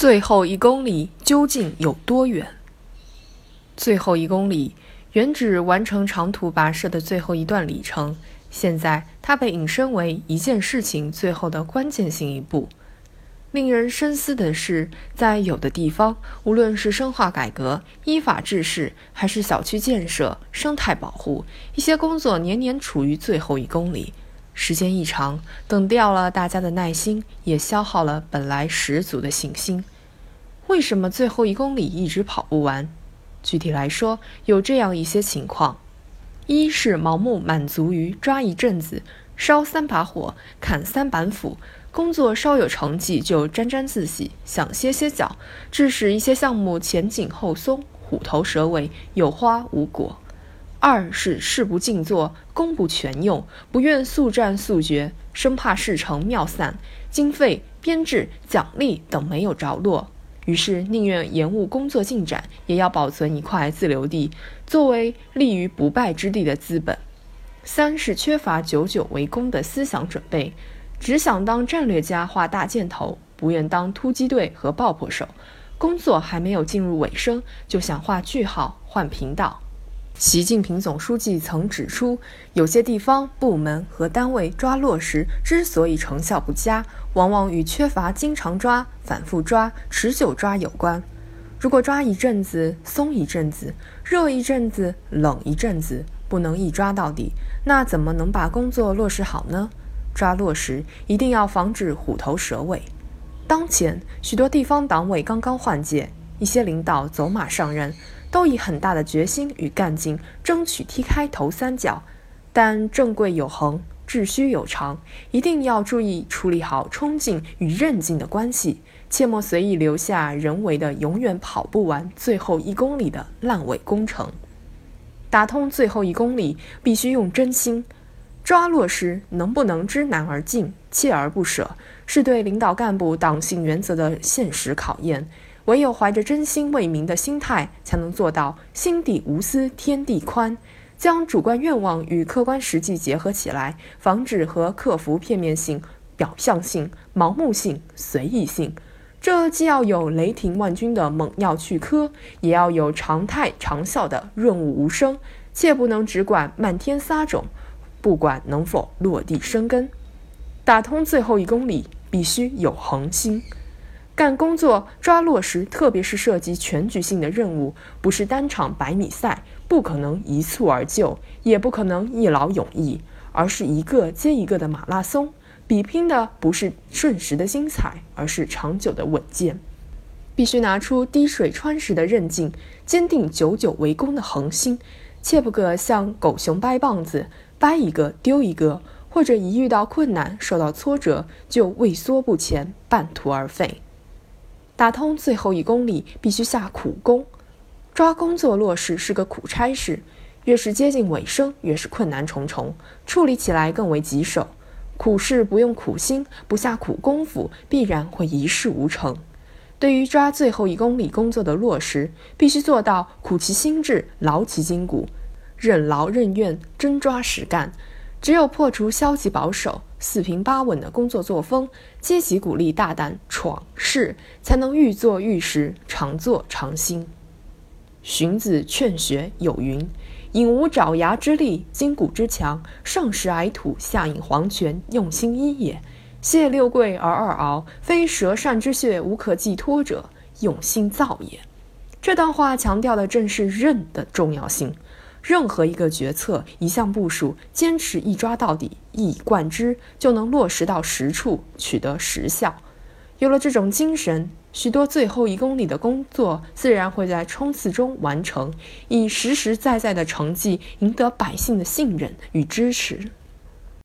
最后一公里究竟有多远？最后一公里原指完成长途跋涉的最后一段里程，现在它被引申为一件事情最后的关键性一步。令人深思的是，在有的地方，无论是深化改革、依法治市，还是小区建设、生态保护，一些工作年年处于最后一公里。时间一长，等掉了大家的耐心，也消耗了本来十足的信心。为什么最后一公里一直跑不完？具体来说，有这样一些情况：一是盲目满足于抓一阵子、烧三把火、砍三板斧，工作稍有成绩就沾沾自喜，想歇歇脚，致使一些项目前紧后松、虎头蛇尾、有花无果。二是事不尽做，功不全用，不愿速战速决，生怕事成妙散，经费、编制、奖励等没有着落，于是宁愿延误工作进展，也要保存一块自留地，作为立于不败之地的资本。三是缺乏久久为功的思想准备，只想当战略家画大箭头，不愿当突击队和爆破手，工作还没有进入尾声，就想画句号换频道。习近平总书记曾指出，有些地方、部门和单位抓落实之所以成效不佳，往往与缺乏经常抓、反复抓、持久抓有关。如果抓一阵子、松一阵子、热一阵子、冷一阵子，不能一抓到底，那怎么能把工作落实好呢？抓落实一定要防止虎头蛇尾。当前许多地方党委刚刚换届，一些领导走马上任。都以很大的决心与干劲，争取踢开头三角。但正贵有恒，秩序有常，一定要注意处理好冲劲与韧劲的关系，切莫随意留下人为的永远跑不完最后一公里的烂尾工程。打通最后一公里，必须用真心抓落实，能不能知难而进，锲而不舍，是对领导干部党性原则的现实考验。唯有怀着真心为民的心态，才能做到心底无私天地宽，将主观愿望与客观实际结合起来，防止和克服片面性、表象性、盲目性、随意性。这既要有雷霆万钧的猛药去疴，也要有常态长效的润物无声。切不能只管漫天撒种，不管能否落地生根。打通最后一公里，必须有恒心。干工作抓落实，特别是涉及全局性的任务，不是单场百米赛，不可能一蹴而就，也不可能一劳永逸，而是一个接一个的马拉松。比拼的不是瞬时的精彩，而是长久的稳健。必须拿出滴水穿石的韧劲，坚定久久为功的恒心，切不可像狗熊掰棒子，掰一个丢一个，或者一遇到困难、受到挫折就畏缩不前，半途而废。打通最后一公里，必须下苦功。抓工作落实是个苦差事，越是接近尾声，越是困难重重，处理起来更为棘手。苦事不用苦心，不下苦功夫，必然会一事无成。对于抓最后一公里工作的落实，必须做到苦其心志，劳其筋骨，任劳任怨，真抓实干。只有破除消极保守、四平八稳的工作作风，积极鼓励大胆闯事，才能愈做愈实，常做常新。荀子劝学有云：“引无爪牙之力，筋骨之强，上食矮土，下饮黄泉，用心一也。谢六桂而二敖，非舌善之穴无可寄托者，用心造也。”这段话强调的正是任的重要性。任何一个决策、一项部署，坚持一抓到底、一以贯之，就能落实到实处，取得实效。有了这种精神，许多最后一公里的工作自然会在冲刺中完成，以实实在在的成绩赢得百姓的信任与支持。